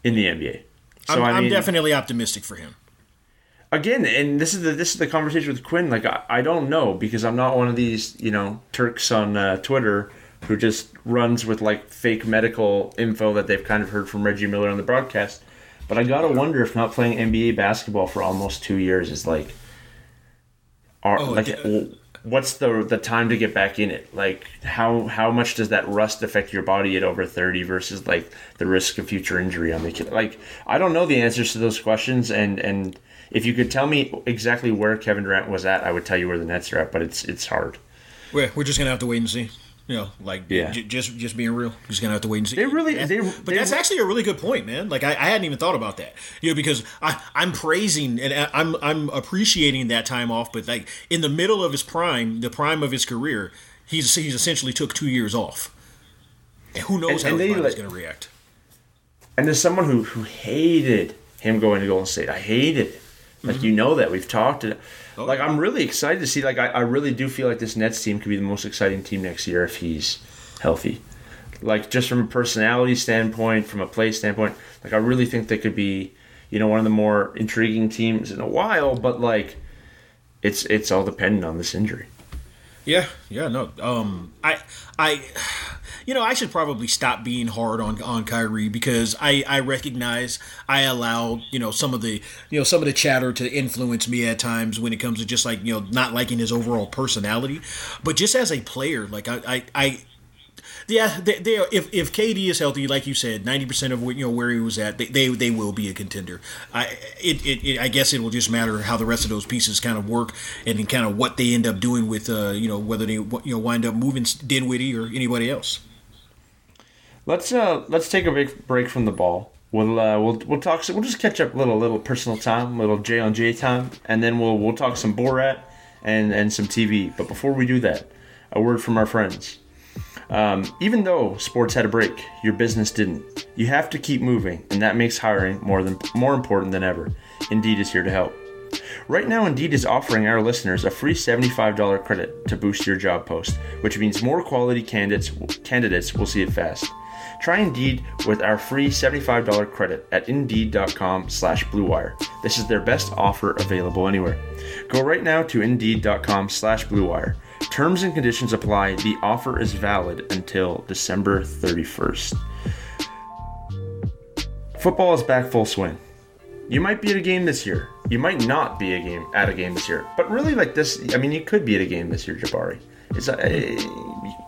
in the NBA. So I'm, I I'm definitely optimistic for him. again, and this is the this is the conversation with Quinn. Like I, I don't know because I'm not one of these you know Turks on uh, Twitter who just runs with like fake medical info that they've kind of heard from Reggie Miller on the broadcast. But I gotta wonder if not playing NBA basketball for almost two years is like, are Oh, like. yeah. What's the the time to get back in it? Like how how much does that rust affect your body at over thirty versus like the risk of future injury on the kid? Like I don't know the answers to those questions, and and if you could tell me exactly where Kevin Durant was at, I would tell you where the Nets are at. But it's it's hard. We're, we're just gonna have to wait and see. You know, like Yeah. j- just just being real, just gonna have to wait and see. They really- they- but they- that's actually a really good point, man. Like I, I hadn't even thought about that. You know, because I I'm praising and I- I'm I'm appreciating that time off, but like in the middle of his prime, the prime of his career, he's he's essentially took two years off. And who knows And- how and his they, like- gonna react? And as someone who who hated him going to Golden State, I hated it. Like mm-hmm. you know that we've talked. Like I'm really excited to see. Like I, I really do feel like this Nets team could be the most exciting team next year if he's healthy. Like just from a personality standpoint, from a play standpoint, like I really think they could be, you know, one of the more intriguing teams in a while. But like, it's it's all dependent on this injury. Yeah, yeah, no. Um, I, I, you know, I should probably stop being hard on on Kyrie because I I recognize I allow you know some of the you know some of the chatter to influence me at times when it comes to just like you know not liking his overall personality, but just as a player, like I I. I yeah, they, they if if KD is healthy, like you said, ninety percent of what you know where he was at, they, they they will be a contender. I it, it, it I guess it will just matter how the rest of those pieces kind of work and kind of what they end up doing with uh you know whether they you know wind up moving Dinwiddie or anybody else. Let's uh let's take a big break from the ball. We'll uh, we'll we'll talk. We'll just catch up a little little personal time, a little J on J time, and then we'll we'll talk some Borat and and some TV. But before we do that, a word from our friends. Um, even though sports had a break, your business didn't. You have to keep moving, and that makes hiring more than more important than ever. Indeed is here to help. Right now, Indeed is offering our listeners a free $75 credit to boost your job post, which means more quality candidates candidates will see it fast. Try Indeed with our free $75 credit at Indeed.com slash BlueWire. This is their best offer available anywhere. Go right now to Indeed.com slash BlueWire. Terms and conditions apply. The offer is valid until December 31st. Football is back full swing. You might be at a game this year. You might not be a game at a game this year. But really, like this, I mean, you could be at a game this year, Jabari. It's uh,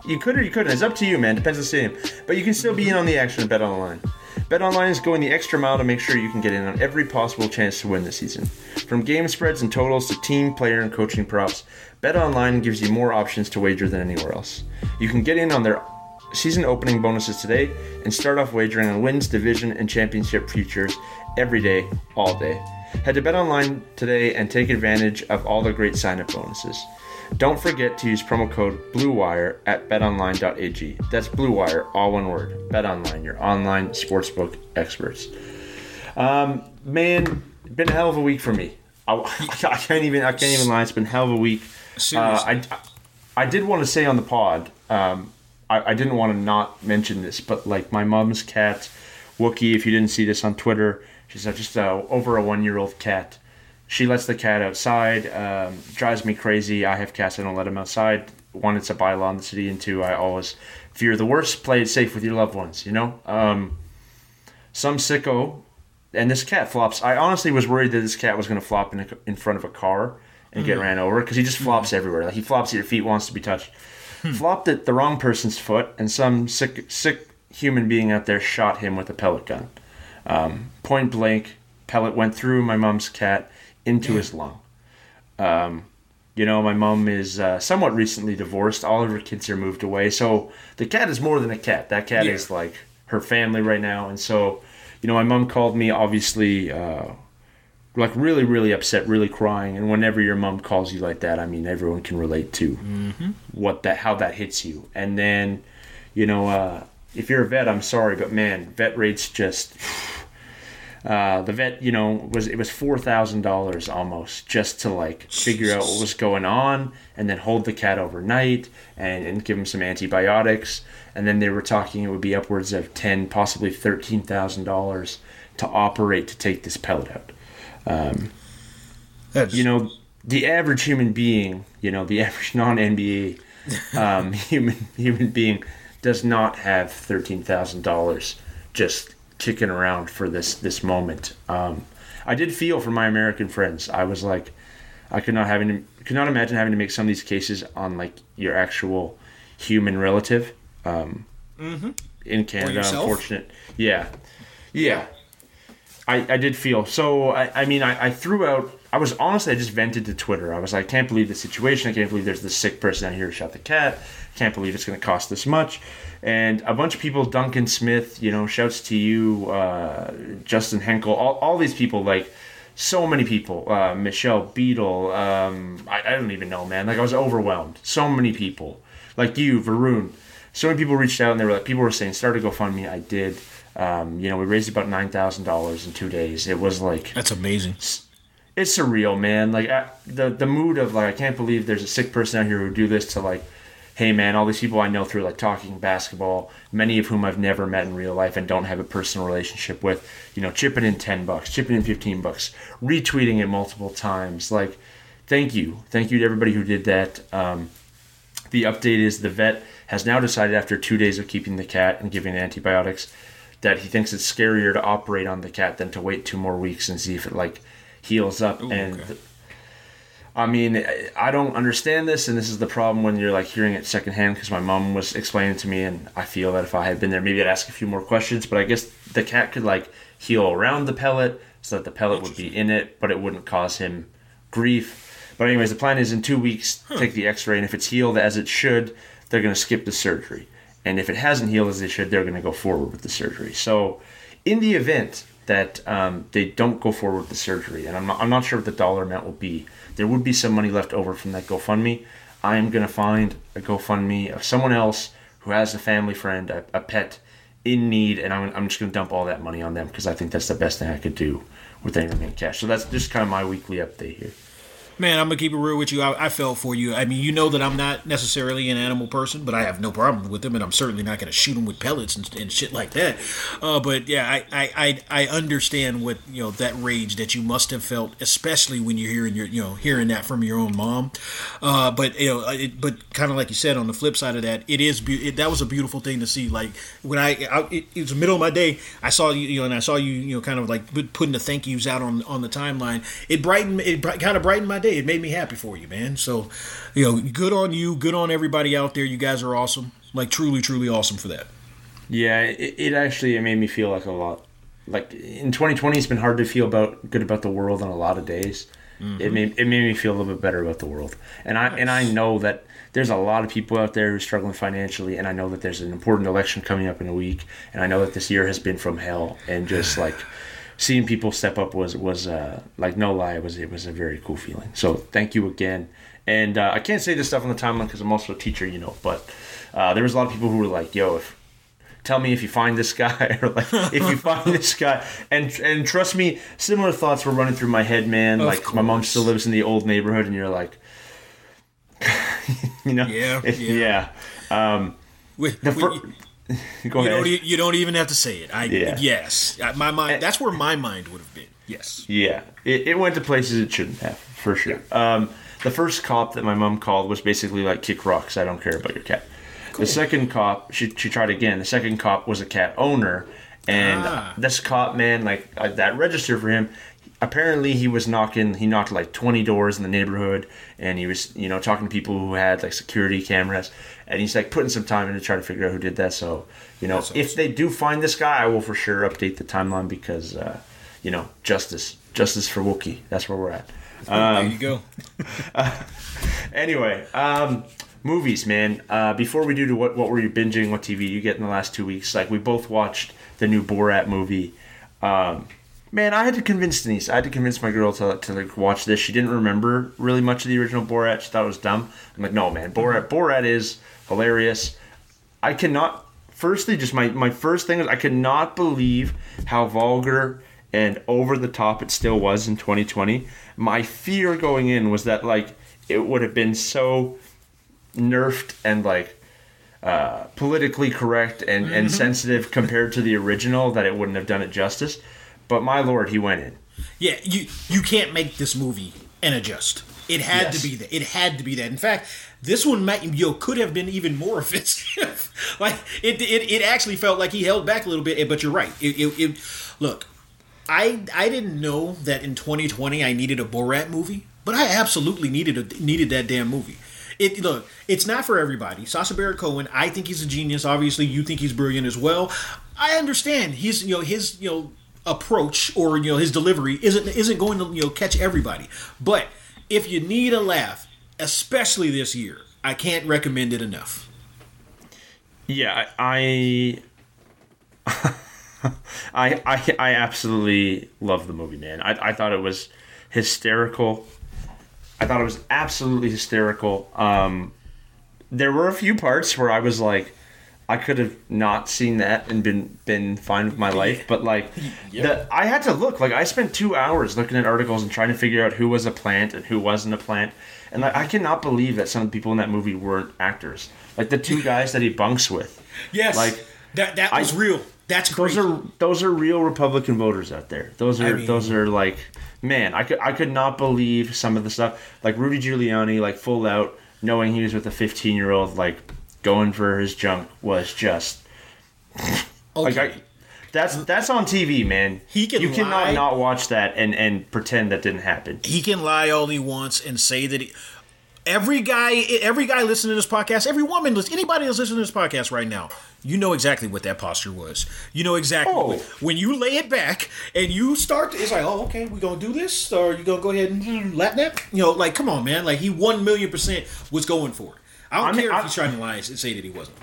you could or you couldn't. It's up to you, man. Depends on the stadium. But you can still be in on the action. Bet online. Bet online is going the extra mile to make sure you can get in on every possible chance to win this season. From game spreads and totals to team, player, and coaching props, Bet online gives you more options to wager than anywhere else. You can get in on their season opening bonuses today and start off wagering on wins, division, and championship futures every day, all day. Head to BetOnline today and take advantage of all the great sign-up bonuses. Don't forget to use promo code BLUEWIRE at betonline.ag. That's BLUEWIRE, all one word. BetOnline, your online sportsbook experts. Um, man, been a hell of a week for me. I, I can't even I can't even lie. It's been a hell of a week. Uh, I, I did want to say on the pod. Um, I, I didn't want to not mention this, but like my mom's cat, Wookie. If you didn't see this on Twitter, she's just uh, over a one year old cat. She lets the cat outside. Um, drives me crazy. I have cats. I don't let them outside. One, it's a bylaw in the city, and two, I always fear the worst. Play it safe with your loved ones. You know. Um, some sicko, and this cat flops. I honestly was worried that this cat was going to flop in, a, in front of a car and get ran over because he just flops everywhere. Like he flops at your feet, wants to be touched. Flopped at the wrong person's foot, and some sick sick human being out there shot him with a pellet gun. Um, point blank, pellet went through my mom's cat into his lung. Um, you know, my mom is uh, somewhat recently divorced. All of her kids are moved away, so the cat is more than a cat. That cat Yeah. is like her family right now, and so you know, my mom called me obviously. Uh, like really, really upset, really crying, and whenever your mom calls you like that, I mean, everyone can relate to what that, how that hits you. And then, you know, uh, if you're a vet, I'm sorry, but man, vet rates just uh, the vet, you know, was it was four thousand dollars almost just to like figure out what was going on, and then hold the cat overnight and, and give him some antibiotics, and then they were talking it would be upwards of ten, possibly thirteen thousand dollars to operate to take this pellet out. That's, You know, the average human being, you know, the average non NBA um, human human being does not have thirteen thousand dollars just kicking around for this this moment. Um, I did feel for my American friends. I was like, I could not having to, could not imagine having to make some of these cases on like your actual human relative. Um, In Canada, unfortunate. Yeah, yeah. I, I did feel so. I, I mean, I, I threw out. I was honestly, I just vented to Twitter. I was like, I can't believe the situation. I can't believe there's this sick person out here who shot the cat. Can't believe it's going to cost this much. And a bunch of people, Duncan Smith, you know, shouts to you, uh, Justin Henkel, all, all these people, like so many people, uh, Michelle Beadle. Um, I, I don't even know, man. Like I was overwhelmed. So many people, like you, Varun. So many people reached out and they were like, people were saying, start a GoFundMe. I did. Um, you know, we raised about nine thousand dollars in two days. It was like that's amazing. It's surreal, man. Like I, the the mood of like I can't believe there's a sick person out here who would do this to like, hey man, all these people I know through like talking basketball, many of whom I've never met in real life and don't have a personal relationship with, you know, chipping in ten bucks, chipping in fifteen bucks, retweeting it multiple times. Like, thank you, thank you to everybody who did that. Um, the update is the vet has now decided after two days of keeping the cat and giving antibiotics that he thinks it's scarier to operate on the cat than to wait two more weeks and see if it like heals up and okay. I mean, I- don't understand this, and this is the problem when you're like hearing it secondhand. Because my mom was explaining to me, and I feel that if I had been there, maybe I'd ask a few more questions. But I guess the cat could like heal around the pellet, so that the pellet would be in it, but it wouldn't cause him grief. But anyways, the plan is in two weeks, take the X-ray, and if it's healed as it should, they're gonna skip the surgery. And if it hasn't healed as it should, they're gonna go forward with the surgery. So, in the event that um, they don't go forward with the surgery, and I'm not, I'm not sure what the dollar amount will be, there would be some money left over from that GoFundMe. I am gonna find a GoFundMe of someone else who has a family friend, a, a pet in need, and I'm, I'm just gonna dump all that money on them because I think that's the best thing I could do with any remaining cash. So that's just kind of my weekly update here. Man, I'm gonna keep it real with you. I, I felt for you. I mean, you know that I'm not necessarily an animal person, but I have no problem with them, and I'm certainly not gonna shoot them with pellets and, and shit like that. Uh, but yeah, I, I, I, I understand what you know that rage that you must have felt, especially when you're hearing your you know hearing that from your own mom. Uh, but you know, it, but kind of like you said, on the flip side of that, it is be- it, that was a beautiful thing to see. Like when I, I it, it was the middle of my day, I saw you, you know, and I saw you, you know, kind of like putting the thank yous out on on the timeline. It brightened, it kind of brightened my day. It made me happy for you, man. So, you know, good on you, good on everybody out there. You guys are awesome, like truly, truly awesome for that. Yeah, it, it actually it made me feel like a lot. Like in 2020, it's been hard to feel about good about the world on a lot of days. Mm-hmm. It made it made me feel a little bit better about the world, and I and I know that there's a lot of people out there who are struggling financially, and I know that there's an important election coming up in a week, and I know that this year has been from hell, and just like seeing people step up was was uh, like no lie, it was it was a very cool feeling. So thank you again, and uh, I can't say this stuff on the timeline because I'm also a teacher, you know, but uh, there was a lot of people who were like, "Yo, if tell me if you find this guy or like if you find this guy. And and trust me similar thoughts were running through my head man. Of like my mom still lives in the old neighborhood and you're like you know? Yeah, yeah. yeah. Um Wait, the wait, fir- you, ahead don't, you don't even have to say it. I Yeah. yes, my mind. That's where my mind would have been. Yes. Yeah, it, it went to places it shouldn't have, for sure. Um, the first cop that my mom called was basically like, kick rocks, I don't care about your cat. The second cop, she, she tried again. The second cop was a cat owner. And Ah. this cop, man, like uh, that registered for him. Apparently, he was knocking, he knocked like 20 doors in the neighborhood. And he was, you know, talking to people who had like security cameras. And he's like putting some time in to try to figure out who did that. So, you know, That's if they do find this guy, I will for sure update the timeline because, uh, you know, justice, justice for Wookie. That's where we're at. there you go. Anyway, um, movies, man. Uh, before we do to what what were you binging? What TV you get in the last two weeks? Like we both watched the new Borat movie. Um, man, I had to convince Denise. I had to convince my girl to to like watch this. She didn't remember really much of the original Borat. She thought it was dumb. I'm like, no, man. Borat Borat is hilarious. I cannot. Firstly, just my my first thing is I could not believe how vulgar and over the top it still was in 2020. My fear going in was that like it would have been so nerfed and like uh, politically correct and, and sensitive compared to the original that it wouldn't have done it justice. But my lord, he went in. Yeah, you you can't make this movie and adjust. It had Yes. to be that. It had to be that. In fact, this one might know, could have been even more offensive. like it, it, it actually felt like he held back a little bit. Eh, but you're right. It, it, it look, I I didn't know that in 2020 I needed a Borat movie, but I absolutely needed a needed that damn movie. It look, it's not for everybody. Sacha Baron Cohen, I think he's a genius. Obviously, you think he's brilliant as well. I understand his you know his you know approach or you know his delivery isn't isn't going to you know catch everybody. But if you need a laugh, especially this year, I can't recommend it enough. Yeah, I I I, I absolutely love the movie, man. I, I thought it was hysterical. I thought it was absolutely hysterical. Um, there were a few parts where I was like, I could have not seen that and been been fine with my life, but like, the, I had to look. Like, I spent two hours looking at articles and trying to figure out who was a plant and who wasn't a plant. And like, I cannot believe that some of the people in that movie weren't actors. Like the two guys that he bunks with. Yes, Like, that that I- was real. That's Those are those are real Republican voters out there. Those are I mean- those are like man, I could I could not believe some of the stuff like Rudy Giuliani like full out knowing he was with a 15 year old like going for his junk was just like I, that's that's on TV, man. He can you cannot lie. not watch that and and pretend that didn't happen. he can lie all he wants and say that he, every guy every guy listening to this podcast every woman anybody that's listening to this podcast right now you know exactly what that posture was you know exactly Oh. when, you lay it back and you start it's like oh okay we're gonna do this or you gonna go ahead and Latin that you know like come on man like he one million percent was going for it I don't I mean, care I- if he's trying to lie and say that he wasn't.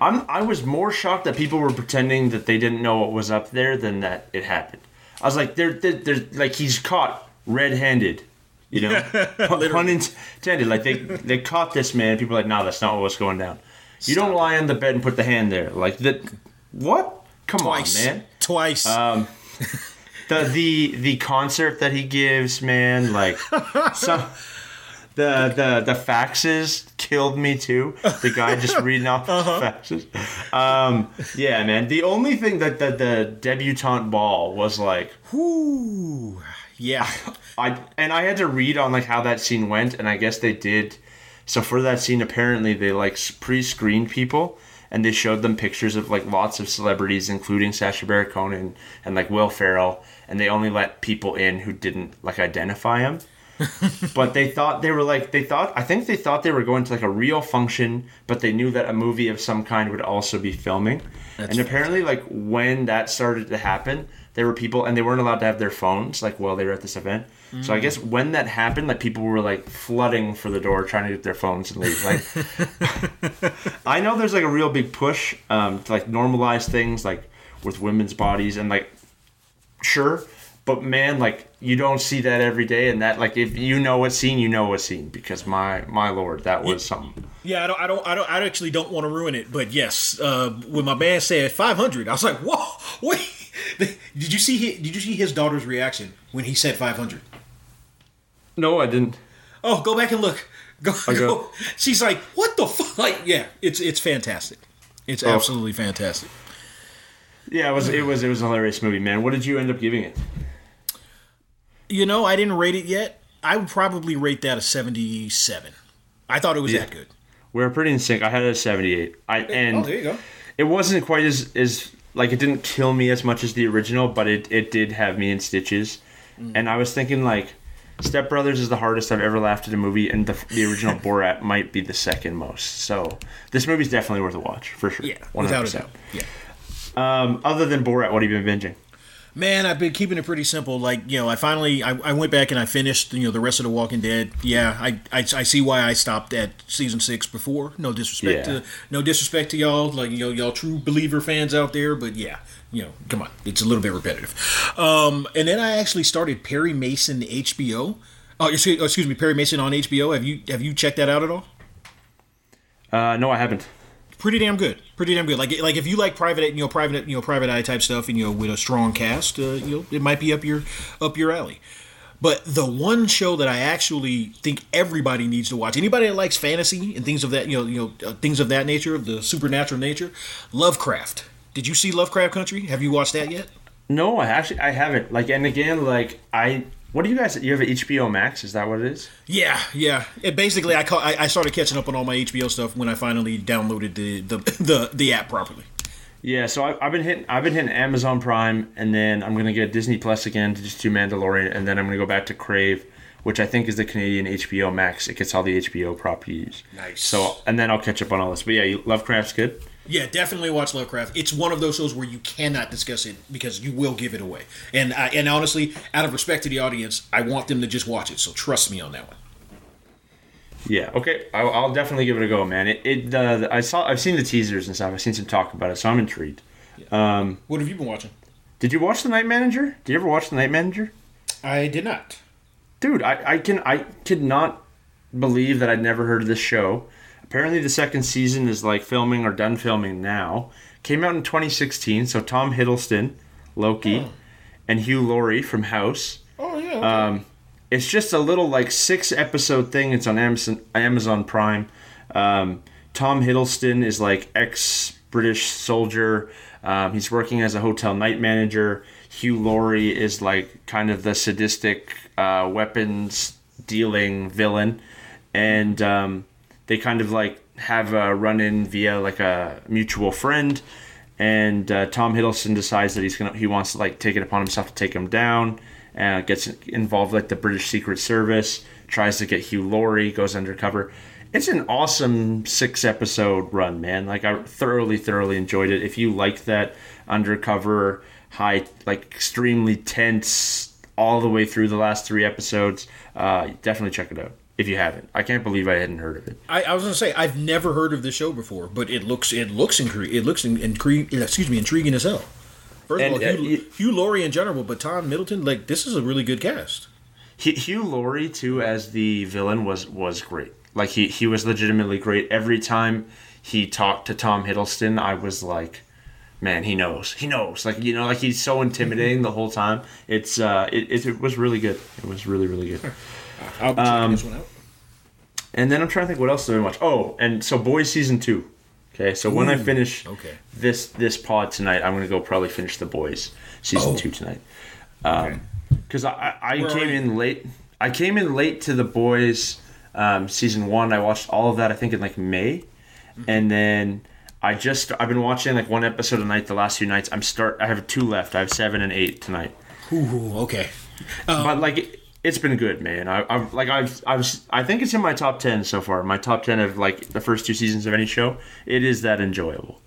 I'm I was more shocked that people were pretending that they didn't know what was up there than that it happened. I was like, they're, they're, they're like he's caught red-handed, you know, pun intended. Like they they caught this man. People are like, no, that's not what's going down. You don't lie on the bed and put the hand there. Like that. What? Come Twice, on, man. twice. Um, The the the concert that he gives, man. Like some. The, the the faxes killed me too. The guy just reading off the faxes. Um, yeah, man. The only thing that the, the debutante ball was like, Whoo. Yeah. I and I had to read on like how that scene went, and I guess they did. So for that scene, apparently they like pre-screened people, and they showed them pictures of like lots of celebrities, including Sacha Baron Cohen and, and like Will Ferrell, and they only let people in who didn't like identify him. but they thought they were like they thought I think they thought they were going to like a real function, but they knew that a movie of some kind would also be filming. and apparently, like when that started to happen, there were people and they weren't allowed to have their phones like while they were at this event. So I guess when that happened, like people were like flooding for the door trying to get their phones and leave. Like I know there's like a real big push um, to like normalize things like with women's bodies and like sure But man, like you don't see that every day, and that like if you know a scene, you know a scene because my my lord, that was something. Yeah, I don't, I don't, I don't, I actually don't want to ruin it, but yes, uh, when my man said 500, I was like, whoa, wait. Did you see? His, did you see his daughter's reaction when he said 500? No, I didn't. Oh, go back and look. Go, I go. go. She's like, what the fuck? Like, yeah, it's it's fantastic. It's Oh. absolutely fantastic. Yeah, it was it was it was a hilarious movie, man. What did you end up giving it? You know, I didn't rate it yet. I would probably rate that a 77. I thought it was that good. We're pretty in sync. I had it at seventy eight. I and oh, there you go. it wasn't quite as as like it didn't kill me as much as the original, but it it did have me in stitches. Mm. And I was thinking like Step Brothers is the hardest I've ever laughed at a movie, and the the original Borat might be the second most. So this movie's definitely worth a watch for sure. Yeah, 100%. without a doubt. Yeah. Um, other than Borat, what have you been binging? Man, I've been keeping it pretty simple. Like, you know, I finally I, I went back and I finished, you know, the rest of The Walking Dead. Yeah, I, I, I see why I stopped at season six before. No disrespect Yeah. to no disrespect to y'all, like you know, y'all true believer fans out there, but yeah, you know, come on, it's a little bit repetitive. Um, and then I actually started Perry Mason HBO. Oh, excuse, excuse me, Perry Mason on HBO. Have you have you checked that out at all? Uh, no, I haven't. Pretty damn good. Pretty damn good. Like like if you like private you know private you know private eye type stuff and you know with a strong cast, uh, you know it might be up your up your alley. But the one show that I actually think everybody needs to watch, anybody that likes fantasy and things of that you know you know uh, things of that nature, of the supernatural nature, Lovecraft. Did you see Lovecraft Country? Have you watched that yet? No, I actually I haven't. Like, and again, like I. What do you guys? You have an HBO Max? Is that what it is? Yeah, yeah. It basically, I, call, I I started catching up on all my HBO stuff when I finally downloaded the the the, the app properly. Yeah, so I, I've been hitting I've been hitting Amazon Prime, and then I'm gonna get Disney Plus again to just do Mandalorian, and then I'm gonna go back to Crave, which I think is the Canadian HBO Max. It gets all the HBO properties. Nice. So and then I'll catch up on all this. But yeah, you, Lovecraft's good. Yeah, definitely watch Lovecraft. It's one of those shows where you cannot discuss it because you will give it away. And I, and honestly, out of respect to the audience, I want them to just watch it. So trust me on that one. Yeah. Okay. I'll, I'll definitely give it a go, man. It, it uh, I saw I've seen the teasers and stuff. I've seen some talk about it, so I'm intrigued. Um, What have you been watching? did you watch the Night Manager? Did you ever watch the Night Manager? I did not. dude I, I can i could not believe that i'd never heard of this show apparently the second season is like filming or done filming now. Came out in 2016 so tom hiddleston loki and hugh laurie from house. Oh yeah. um, it's just a little like six episode thing. It's on amazon amazon prime. Um, tom hiddleston is like ex british soldier. Um, he's working as a hotel night manager. Hugh laurie is like kind of the sadistic uh, weapons dealing villain. And um, they kind of like have a run in via like a mutual friend and uh, Tom Hiddleston decides that he's gonna he wants to like take it upon himself to take him down and gets involved like the British Secret Service tries to get Hugh Laurie goes undercover. It's an awesome six episode run man. Like I thoroughly thoroughly enjoyed it. If you like that undercover high like extremely tense all the way through the last three episodes uh, definitely check it out if you haven't I can't believe I hadn't heard of it I, I was gonna say I've never heard of this show before, but it looks it looks incre- it looks in, incre- excuse me intriguing as hell. First And, of all, uh, Hugh, you- Hugh Laurie in general, but Tom Hiddleston, like this is a really good cast. He- Hugh Laurie too as the villain was was great. Like he he was legitimately great. Every time he talked to Tom Hiddleston, I was like, man, he knows. He knows. Like you know, like he's so intimidating the whole time. It's uh, it, it, it was really good. It was really really good. I'll be checking Um, this one out. And then I'm trying to think what else did I watch. Oh, and so Boys season two. Okay, so when I finish okay. this this pod tonight, I'm gonna go probably finish the Boys season Oh. two tonight. Because I I, I came in late. I came in late to the Boys um, season one. I watched all of that. I think in like May, Mm-hmm. and then I just I've been watching like one episode a night the last few nights. I'm start. I have two left. I have seven and eight tonight. Ooh, okay. but like it's been good, man. I, I've like I've I've I think it's in my top ten so far. My top ten of like the first two seasons of any show. It is that enjoyable.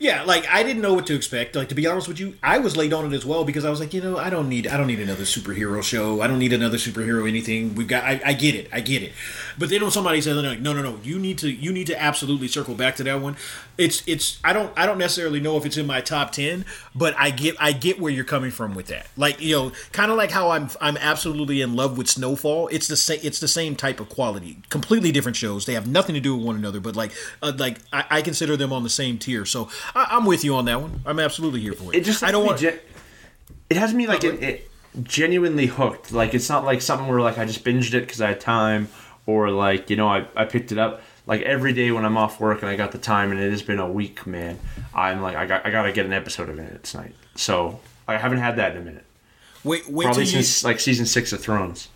Yeah, like I didn't know what to expect. Like to be honest with you, I was late on it as well because I was like, you know, I don't need, I don't need another superhero show. I don't need another superhero anything. We've got, I, I get it, I get it. But then when somebody says, like, no, no, no, you need to, you need to absolutely circle back to that one. It's, it's, I don't, I don't necessarily know if it's in my top ten, but I get, I get where you're coming from with that. Like you know, kind of like how I'm, I'm absolutely in love with Snowfall. It's the same, it's the same type of quality. Completely different shows. They have nothing to do with one another, but like, uh, like I, I consider them on the same tier. So I, I'm with you on that one. I'm absolutely here for it. It just I don't has want. me it has me like it, it genuinely hooked. Like it's not like something where like I just binged it because I had time, or like you know I, I picked it up. Like every day when I'm off work and I got the time, and it has been a week, man. I'm like I got I gotta get an episode of it tonight. So I haven't had that in a minute. Wait, wait Probably till you. since like season six of Thrones.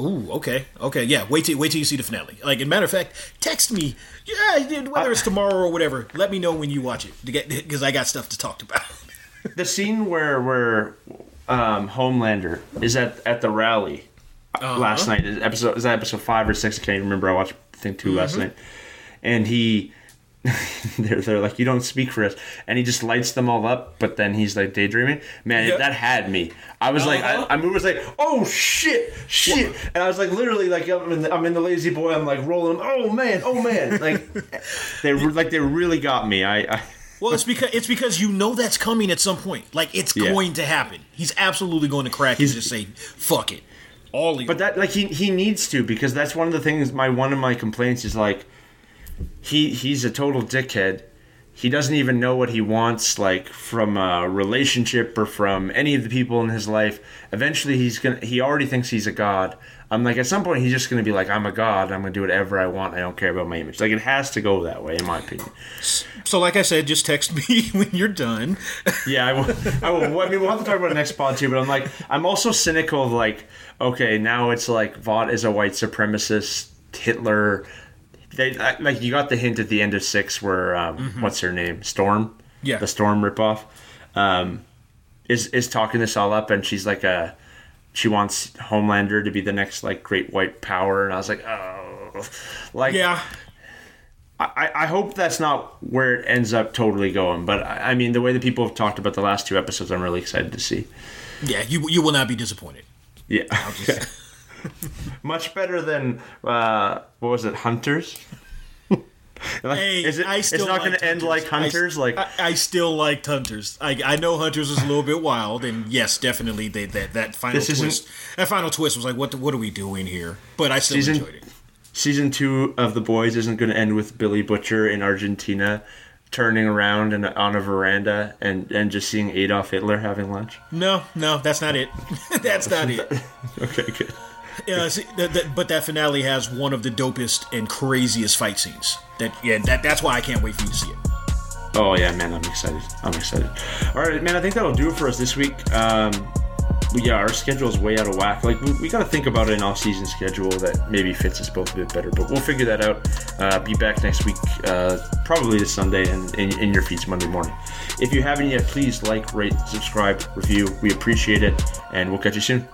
Ooh, okay, okay, yeah. Wait till wait till you see the finale. Like, a matter of fact, text me. Yeah, whether it's tomorrow or whatever. Let me know when you watch it to get because I got stuff to talk about. The scene where where um, Homelander is at at the rally Uh-huh. last night. Is episode is that episode five or six? I can't even remember. I watched I think 2 last night, and he. they're, they're like you don't speak for us and he just lights them all up but then he's like daydreaming man Yeah. that had me i was like Uh-huh. I, I was like oh shit shit and i was like literally like i'm in the, I'm in the lazy boy i'm like rolling oh man oh man like they were like they really got me i, I Well, it's because it's because you know that's coming at some point. Like it's Yeah. going to happen. He's absolutely going to crack He's- and just say, "Fuck it." All you. But that like he he needs to because that's one of the things. My one of my complaints is like he he's a total dickhead. He doesn't even know what he wants like from a relationship or from any of the people in his life. Eventually, he's gonna he already thinks he's a god. I'm like at some point he's just gonna be like I'm a god. I'm gonna do whatever I want. I don't care about my image. Like it has to go that way in my opinion. so, like I said, just text me when you're done. Yeah, I will. I will. I mean, we'll have to talk about it next pod too. But I'm like, I'm also cynical of like, okay, now it's like Vought is a white supremacist, Hitler. They like you got the hint at the end of six where um, what's her name, Storm, Yeah. the Storm ripoff, um, is is talking this all up, and she's like a, she wants Homelander to be the next like great white power, and I was like, oh, like Yeah. I, I hope that's not where it ends up totally going. But I, I mean, the way that people have talked about the last two episodes, I'm really excited to see. Yeah, you you will not be disappointed. Yeah. Much better than, uh, what was it, Hunters? Hey, is it, I still it's not going to end like I- Hunters? like, I, I still liked Hunters. I, I know Hunters was a little bit wild, and yes, definitely they, that that final This twist. That final twist was like, what the, what are we doing here? But I still Season- enjoyed it. season two of The Boys isn't going to end with Billy Butcher in Argentina turning around and on a veranda and, and just seeing Adolf Hitler having lunch. No, no, that's not it. that's not it. Okay, good. Yeah, see, that, that, but that finale has one of the dopest and craziest fight scenes. That yeah, that that's why I can't wait for you to see it. Oh yeah, man, I'm excited. I'm excited. All right, man, I think that'll do it for us this week. Um, yeah, our schedule is way out of whack. Like we, we got to think about an off-season schedule that maybe fits us both a bit better. But we'll figure that out. Uh, be back next week, uh, probably this Sunday, and in, in your feeds Monday morning. If you haven't yet, please like, rate, subscribe, review. We appreciate it, and we'll catch you soon.